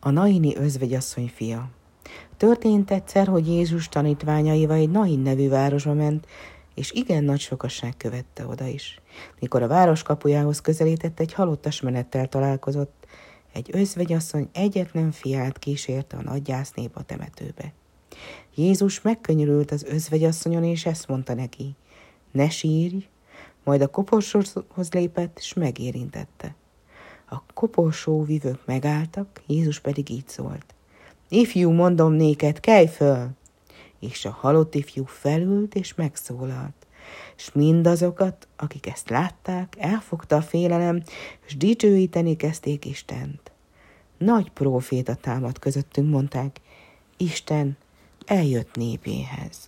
A Naini özvegyasszony fia. Történt egyszer, hogy Jézus tanítványaival egy Nain nevű városba ment, és igen nagy sokasság követte oda is. Mikor a város kapujához közelített, egy halottas menettel találkozott. Egy özvegyasszony egyetlen fiát kísérte a nagyjász nép a temetőbe. Jézus megkönyörült az özvegyasszonyon, és ezt mondta neki, ne sírj, majd a koporsóhoz lépett, és megérintette. A koporsó vivők megálltak, Jézus pedig így szólt. Ifjú, mondom néked, kelj föl! És a halott ifjú felült és megszólalt. És mindazokat, akik ezt látták, elfogta a félelem, és dicsőíteni kezdték Istent. Nagy proféta támad közöttünk, mondták, Isten eljött népéhez.